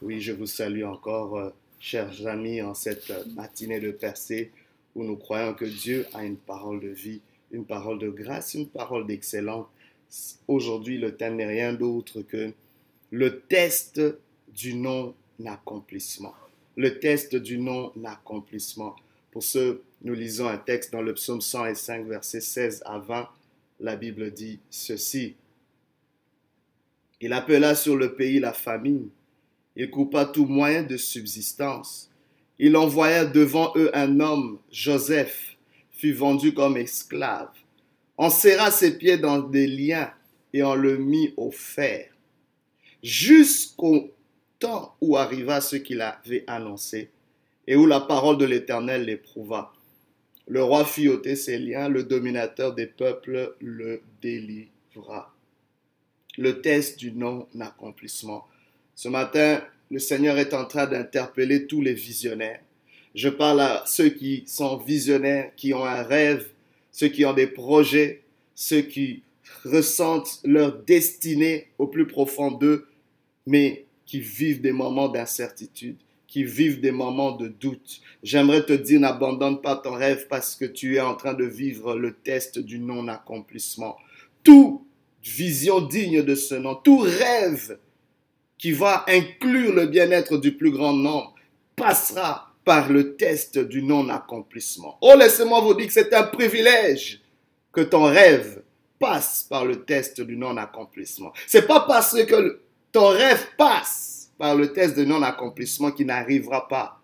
Oui, je vous salue encore, euh, chers amis, en cette euh, matinée de percée où nous croyons que Dieu a une parole de vie, une parole de grâce, une parole d'excellence. Aujourd'hui, le thème n'est rien d'autre que le test du non-accomplissement. Le test du non-accomplissement. Pour ce, nous lisons un texte dans le psaume 105, versets 16 à 20. La Bible dit ceci. Il appela sur le pays la famine il coupa tout moyen de subsistance. Il envoya devant eux un homme, Joseph, fut vendu comme esclave. On serra ses pieds dans des liens et on le mit au fer. Jusqu'au temps où arriva ce qu'il avait annoncé et où la parole de l'Éternel l'éprouva. Le roi fit ôter ses liens, le dominateur des peuples le délivra. Le test du non-accomplissement. Ce matin, le Seigneur est en train d'interpeller tous les visionnaires. Je parle à ceux qui sont visionnaires, qui ont un rêve, ceux qui ont des projets, ceux qui ressentent leur destinée au plus profond d'eux, mais qui vivent des moments d'incertitude, qui vivent des moments de doute. J'aimerais te dire, n'abandonne pas ton rêve parce que tu es en train de vivre le test du non-accomplissement. Toute vision digne de ce nom, tout rêve qui va inclure le bien-être du plus grand nombre passera par le test du non-accomplissement. Oh, laissez-moi vous dire que c'est un privilège que ton rêve passe par le test du non-accomplissement. C'est pas parce que ton rêve passe par le test du non-accomplissement qu'il n'arrivera pas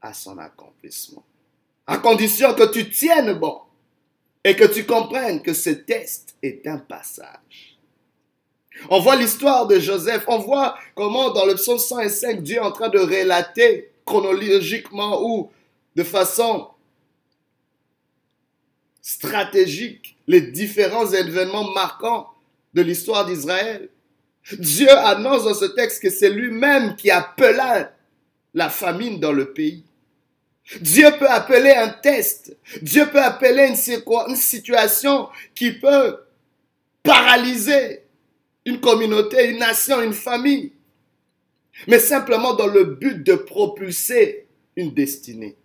à son accomplissement. À condition que tu tiennes bon et que tu comprennes que ce test est un passage. On voit l'histoire de Joseph, on voit comment dans le psaume 105, Dieu est en train de relater chronologiquement ou de façon stratégique les différents événements marquants de l'histoire d'Israël. Dieu annonce dans ce texte que c'est lui-même qui appela la famine dans le pays. Dieu peut appeler un test. Dieu peut appeler une, situation qui peut paralyser une communauté, une nation, une famille, mais simplement dans le but de propulser une destinée.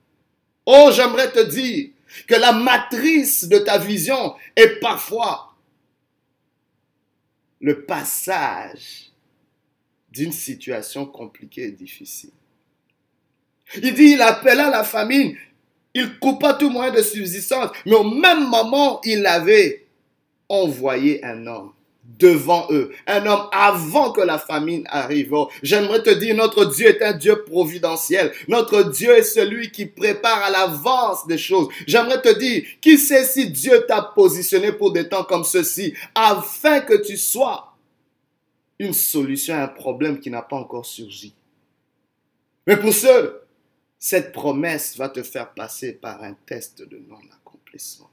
Oh, j'aimerais te dire que la matrice de ta vision est parfois le passage d'une situation compliquée et difficile. Il dit, il appela la famine, il coupa tout moyen de subsistance, mais au même moment, il avait envoyé un homme devant eux. Un homme avant que la famine arrive. Oh, j'aimerais te dire, notre Dieu est un Dieu providentiel. Notre Dieu est celui qui prépare à l'avance des choses. J'aimerais te dire, qui sait si Dieu t'a positionné pour des temps comme ceci, afin que tu sois une solution à un problème qui n'a pas encore surgi. Mais pour ceux, cette promesse va te faire passer par un test de non-accomplissement.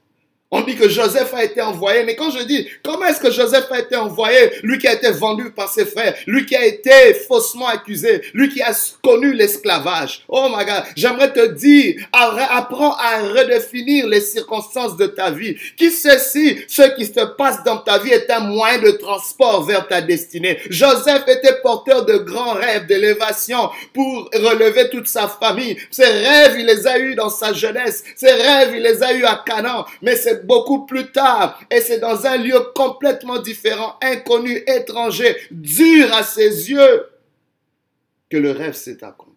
On dit que Joseph a été envoyé, mais quand je dis comment est-ce que Joseph a été envoyé, lui qui a été vendu par ses frères, lui qui a été faussement accusé, lui qui a connu l'esclavage. Oh my God, j'aimerais te dire, apprends à redéfinir les circonstances de ta vie. Qui si ce qui se passe dans ta vie est un moyen de transport vers ta destinée? Joseph était porteur de grands rêves d'élévation pour relever toute sa famille. Ses rêves, il les a eus dans sa jeunesse. Ses rêves, il les a eus à Canaan. Mais c'est beaucoup plus tard. Et c'est dans un lieu complètement différent, inconnu, étranger, dur à ses yeux, que le rêve s'est accompli.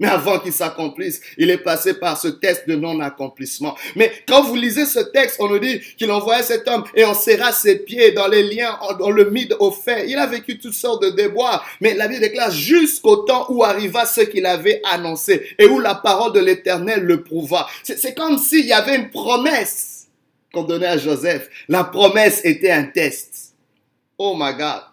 Mais avant qu'il s'accomplisse, il est passé par ce test de non-accomplissement. Mais quand vous lisez ce texte, on nous dit qu'il envoyait cet homme et on serra ses pieds dans les liens, on, le mit au fait. Il a vécu toutes sortes de déboires. Mais la Bible déclare jusqu'au temps où arriva ce qu'il avait annoncé et où la parole de l'éternel le prouva. C'est comme s'il y avait une promesse qu'on donnait à Joseph. La promesse était un test. Oh my God.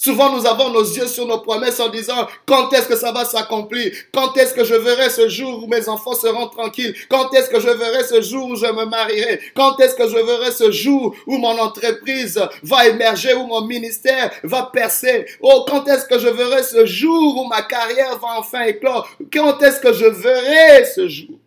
Souvent, nous avons nos yeux sur nos promesses en disant, quand est-ce que ça va s'accomplir? Quand est-ce que je verrai ce jour où mes enfants seront tranquilles? Quand est-ce que je verrai ce jour où je me marierai? Quand est-ce que je verrai ce jour où mon entreprise va émerger, où mon ministère va percer? Oh, quand est-ce que je verrai ce jour où ma carrière va enfin éclore? Quand est-ce que je verrai ce jour?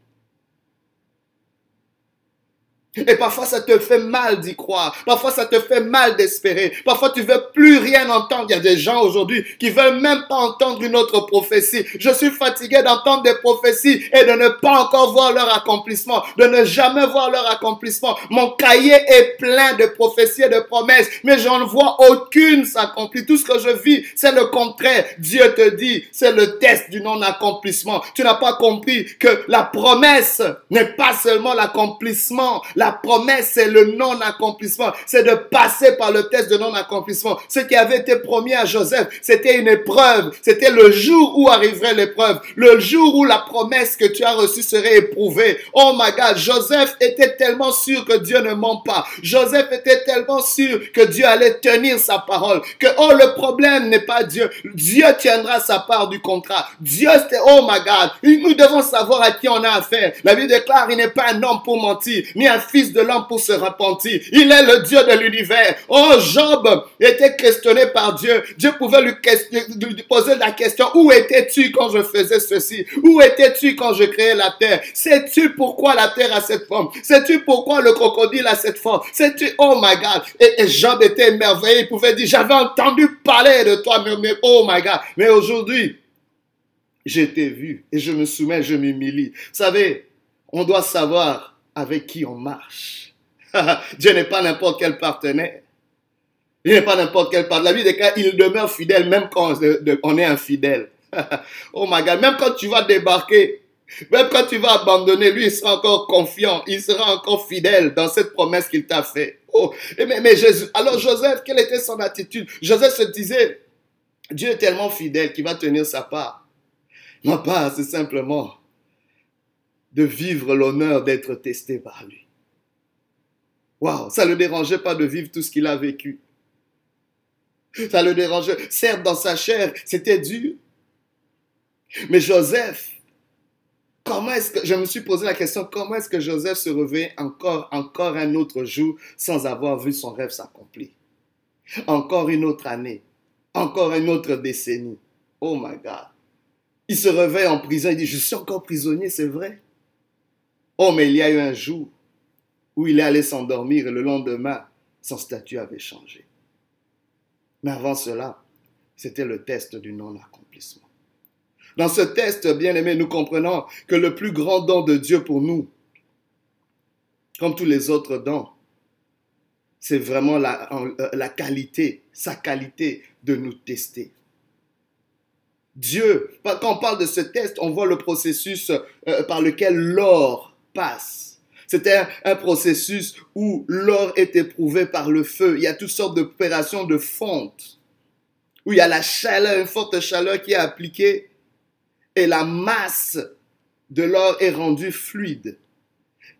Et parfois, ça te fait mal d'y croire. Parfois, ça te fait mal d'espérer. Parfois, tu veux plus rien entendre. Il y a des gens aujourd'hui qui veulent même pas entendre une autre prophétie. Je suis fatigué d'entendre des prophéties et de ne pas encore voir leur accomplissement, de ne jamais voir leur accomplissement. Mon cahier est plein de prophéties et de promesses, mais je ne vois aucune s'accomplir. Tout ce que je vis, c'est le contraire. Dieu te dit, c'est le test du non-accomplissement. Tu n'as pas compris que la promesse n'est pas seulement l'accomplissement la promesse, c'est le non-accomplissement. C'est de passer par le test de non-accomplissement. Ce qui avait été promis à Joseph, c'était une épreuve. C'était le jour où arriverait l'épreuve. Le jour où la promesse que tu as reçue serait éprouvée. Oh my God, Joseph était tellement sûr que Dieu ne ment pas. Joseph était tellement sûr que Dieu allait tenir sa parole. Que, oh, le problème n'est pas Dieu. Dieu tiendra sa part du contrat. Dieu, c'était, oh my God. Nous devons savoir à qui on a affaire. La Bible déclare, il n'est pas un homme pour mentir, ni un fils de l'homme pour se repentir. Il est le Dieu de l'univers. Oh, Job était questionné par Dieu. Dieu pouvait lui, lui poser la question, où étais-tu quand je faisais ceci? Où étais-tu quand je créais la terre? Sais-tu pourquoi la terre a cette forme? Sais-tu pourquoi le crocodile a cette forme? Sais-tu, oh my God? Et, Job était émerveillé. Il pouvait dire, j'avais entendu parler de toi, mais, oh my God. Mais aujourd'hui, été vu et je me soumets, je m'humilie. Vous savez, on doit savoir avec qui on marche. Dieu n'est pas n'importe quel partenaire. Il n'est pas n'importe quel partenaire. La vie des cas, il demeure fidèle même quand on est infidèle. oh my God, même quand tu vas débarquer, même quand tu vas abandonner, lui, il sera encore confiant, il sera encore fidèle dans cette promesse qu'il t'a fait. Oh, mais, mais Jésus, alors Joseph, quelle était son attitude? Joseph se disait, Dieu est tellement fidèle qu'il va tenir sa part. Ma part, c'est simplement de vivre l'honneur d'être testé par lui. Waouh, ça ne le dérangeait pas de vivre tout ce qu'il a vécu. Ça le dérangeait. Certes, dans sa chair, c'était dur. Mais Joseph, comment est-ce que, je me suis posé la question, comment est-ce que Joseph se réveille encore, encore un autre jour sans avoir vu son rêve s'accomplir? Encore une autre année, encore une autre décennie. Oh my God. Il se réveille en prison, il dit, je suis encore prisonnier, c'est vrai. Oh, mais il y a eu un jour où il est allé s'endormir et le lendemain, son statut avait changé. Mais avant cela, c'était le test du non-accomplissement. Dans ce test, bien aimé, nous comprenons que le plus grand don de Dieu pour nous, comme tous les autres dons, c'est vraiment la, la, qualité, sa qualité de nous tester. Dieu, quand on parle de ce test, on voit le processus euh, par lequel l'or passe. C'était un, processus où l'or est éprouvé par le feu. Il y a toutes sortes d'opérations de fonte, où il y a la chaleur, une forte chaleur qui est appliquée, et la masse de l'or est rendue fluide.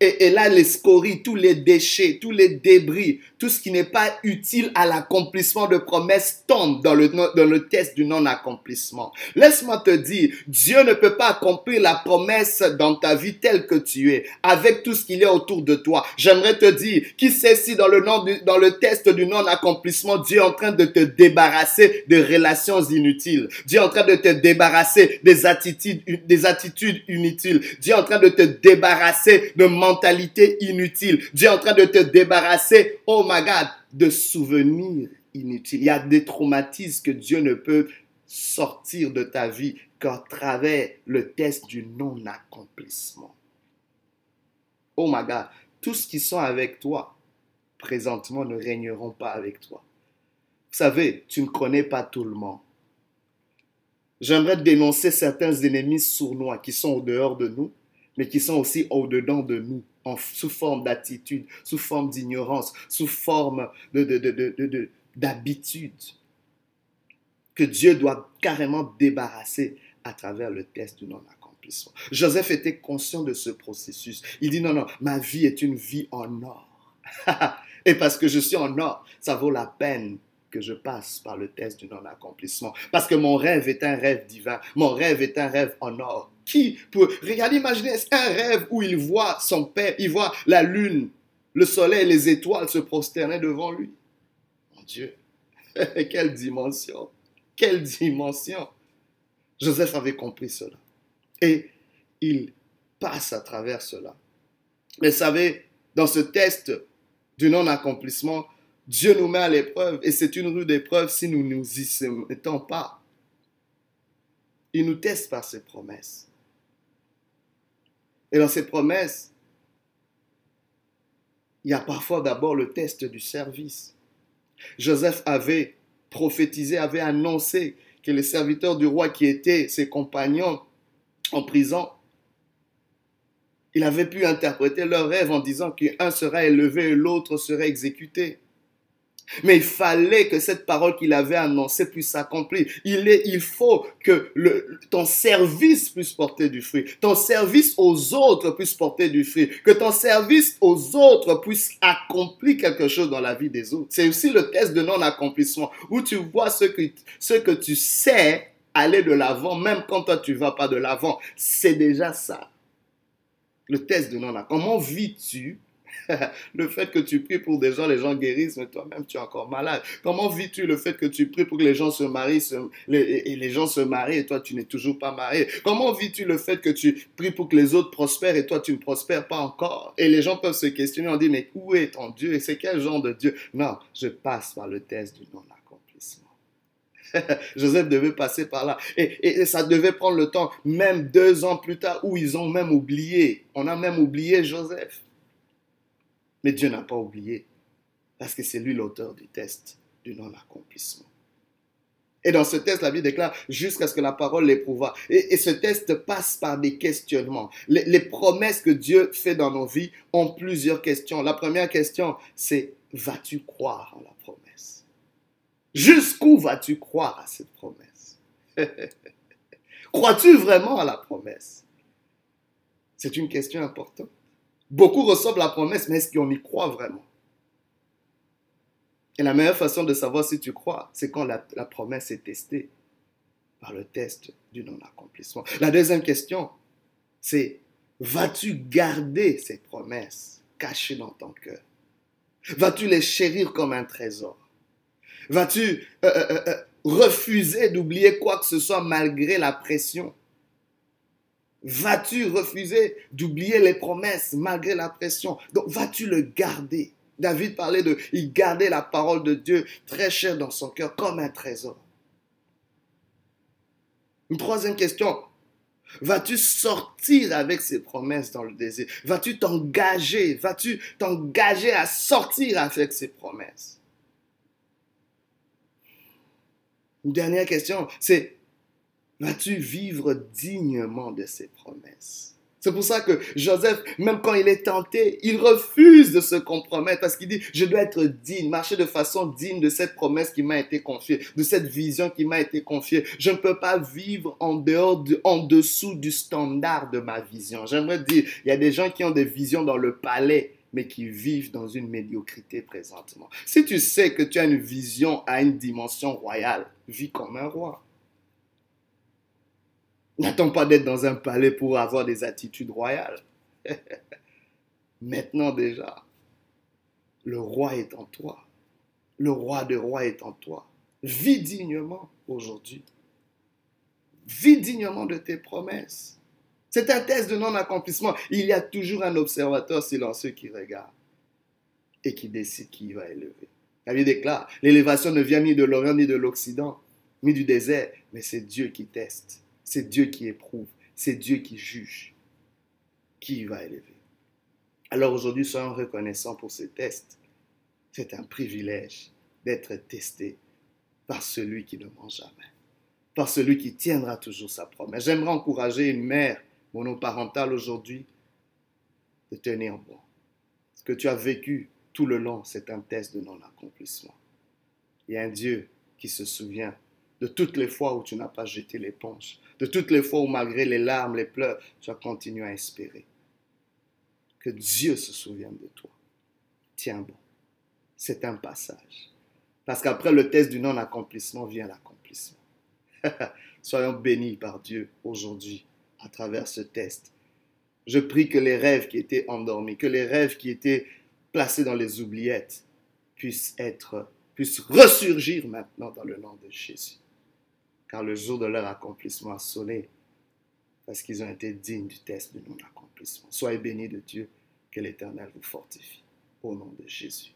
Et, là, les scories, tous les déchets, tous les débris, tout ce qui n'est pas utile à l'accomplissement de promesses tombe dans le, dans le test du non-accomplissement. Laisse-moi te dire, Dieu ne peut pas accomplir la promesse dans ta vie telle que tu es, avec tout ce qu'il y a autour de toi. J'aimerais te dire, qui sait si dans le, dans le test du non-accomplissement, Dieu est en train de te débarrasser de relations inutiles. Dieu est en train de te débarrasser des attitudes, des attitudes inutiles. Dieu est en train de te débarrasser de mentalité inutile. Dieu est en train de te débarrasser, oh my God, de souvenirs inutiles. Il y a des traumatismes que Dieu ne peut sortir de ta vie qu'à travers le test du non-accomplissement. Oh my God, tous ceux qui sont avec toi présentement ne régneront pas avec toi. Vous savez, tu ne connais pas tout le monde. J'aimerais dénoncer certains ennemis sournois qui sont au dehors de nous mais qui sont aussi au-dedans de nous, sous forme d'attitude, sous forme d'ignorance, sous forme d'habitude, que Dieu doit carrément débarrasser à travers le test du non-accomplissement. Joseph était conscient de ce processus. Il dit, non, non, ma vie est une vie en or. Et parce que je suis en or, ça vaut la peine que je passe par le test du non-accomplissement. Parce que mon rêve est un rêve divin. Mon rêve est un rêve en or. Qui peut... Regardez, imaginez un rêve où il voit son père, il voit la lune, le soleil, les étoiles se prosterner devant lui? Mon Dieu, quelle dimension, quelle dimension. Joseph avait compris cela. Et il passe à travers cela. Mais savez, dans ce test du non-accomplissement, Dieu nous met à l'épreuve et c'est une rude épreuve si nous ne nous y mettons pas. Il nous teste par ses promesses. Et dans ses promesses, il y a parfois d'abord le test du service. Joseph avait prophétisé, avait annoncé que les serviteurs du roi qui étaient ses compagnons en prison, il avait pu interpréter leur rêve en disant qu'un sera élevé et l'autre serait exécuté. Mais il fallait que cette parole qu'il avait annoncée puisse s'accomplir. Il, est, il faut que ton service puisse porter du fruit. Ton service aux autres puisse porter du fruit. Que ton service aux autres puisse accomplir quelque chose dans la vie des autres. C'est aussi le test de non-accomplissement où tu vois ce que, que tu sais aller de l'avant, même quand toi tu vas pas de l'avant. C'est déjà ça. Le test de non-accomplissement. Comment vis-tu le fait que tu pries pour des gens, les gens guérissent, mais toi-même tu es encore malade. Comment vis-tu le fait que tu pries pour que les gens se marient et les gens se marient et toi tu n'es toujours pas marié? Comment vis-tu le fait que tu pries pour que les autres prospèrent et toi tu ne prospères pas encore? Et les gens peuvent se questionner, on dit mais où est ton Dieu? Et c'est quel genre de Dieu? Non, je passe par le test du non-accomplissement. Joseph devait passer par là. Et, et, ça devait prendre le temps, même deux ans plus tard, où ils ont même oublié. On a même oublié Joseph. Mais Dieu n'a pas oublié, parce que c'est lui l'auteur du test du non-accomplissement. Et dans ce test, la Bible déclare jusqu'à ce que la parole l'éprouva. Et, et, ce test passe par des questionnements. Les, les, promesses que Dieu fait dans nos vies ont plusieurs questions. La première question, c'est vas-tu croire à la promesse? Jusqu'où vas-tu croire à cette promesse? Crois-tu vraiment à la promesse? C'est une question importante. Beaucoup reçoivent la promesse, mais est-ce qu'on y croit vraiment? Et la meilleure façon de savoir si tu crois, c'est quand la, promesse est testée par le test du non-accomplissement. La deuxième question, c'est vas-tu garder ces promesses cachées dans ton cœur? Vas-tu les chérir comme un trésor? Vas-tu euh, euh, euh, refuser d'oublier quoi que ce soit malgré la pression? Vas-tu refuser d'oublier les promesses malgré la pression? Donc vas-tu le garder? David parlait de, il gardait la parole de Dieu très chère dans son cœur comme un trésor. Une troisième question, Vas-tu sortir avec ces promesses dans le désir? Vas-tu t'engager? Vas-tu t'engager à sortir avec ces promesses? Une dernière question, c'est vas-tu vivre dignement de ses promesses? C'est pour ça que Joseph, même quand il est tenté, il refuse de se compromettre parce qu'il dit, je dois être digne, marcher de façon digne de cette promesse qui m'a été confiée, de cette vision qui m'a été confiée. Je ne peux pas vivre en dehors, en dessous du standard de ma vision. J'aimerais dire, il y a des gens qui ont des visions dans le palais mais qui vivent dans une médiocrité présentement. Si tu sais que tu as une vision à une dimension royale, vis comme un roi. N'attends pas d'être dans un palais pour avoir des attitudes royales. Maintenant déjà, le roi est en toi. Le roi de rois est en toi. Vis dignement aujourd'hui. Vis dignement de tes promesses. C'est un test de non-accomplissement. Il y a toujours un observateur silencieux qui regarde et qui décide qui va élever. La Bible déclare, l'élévation ne vient ni de l'Orient ni de l'Occident, ni du désert, mais c'est Dieu qui teste. C'est Dieu qui éprouve. C'est Dieu qui juge. Qui va élever. Alors aujourd'hui, soyons reconnaissants pour ces tests. C'est un privilège d'être testé par celui qui ne ment jamais. Par celui qui tiendra toujours sa promesse. J'aimerais encourager une mère monoparentale aujourd'hui de tenir bon. Ce que tu as vécu tout le long, c'est un test de non-accomplissement. Il y a un Dieu qui se souvient de toutes les fois où tu n'as pas jeté l'éponge, de toutes les fois où malgré les larmes, les pleurs, tu as continué à espérer. Que Dieu se souvienne de toi. Tiens bon, c'est un passage. Parce qu'après le test du non-accomplissement vient l'accomplissement. Soyons bénis par Dieu aujourd'hui à travers ce test. Je prie que les rêves qui étaient endormis, que les rêves qui étaient placés dans les oubliettes puissent être, puissent ressurgir maintenant dans le nom de Jésus car le jour de leur accomplissement a sonné, parce qu'ils ont été dignes du test de non-accomplissement. Soyez bénis de Dieu Que l'Éternel vous fortifie. Au nom de Jésus.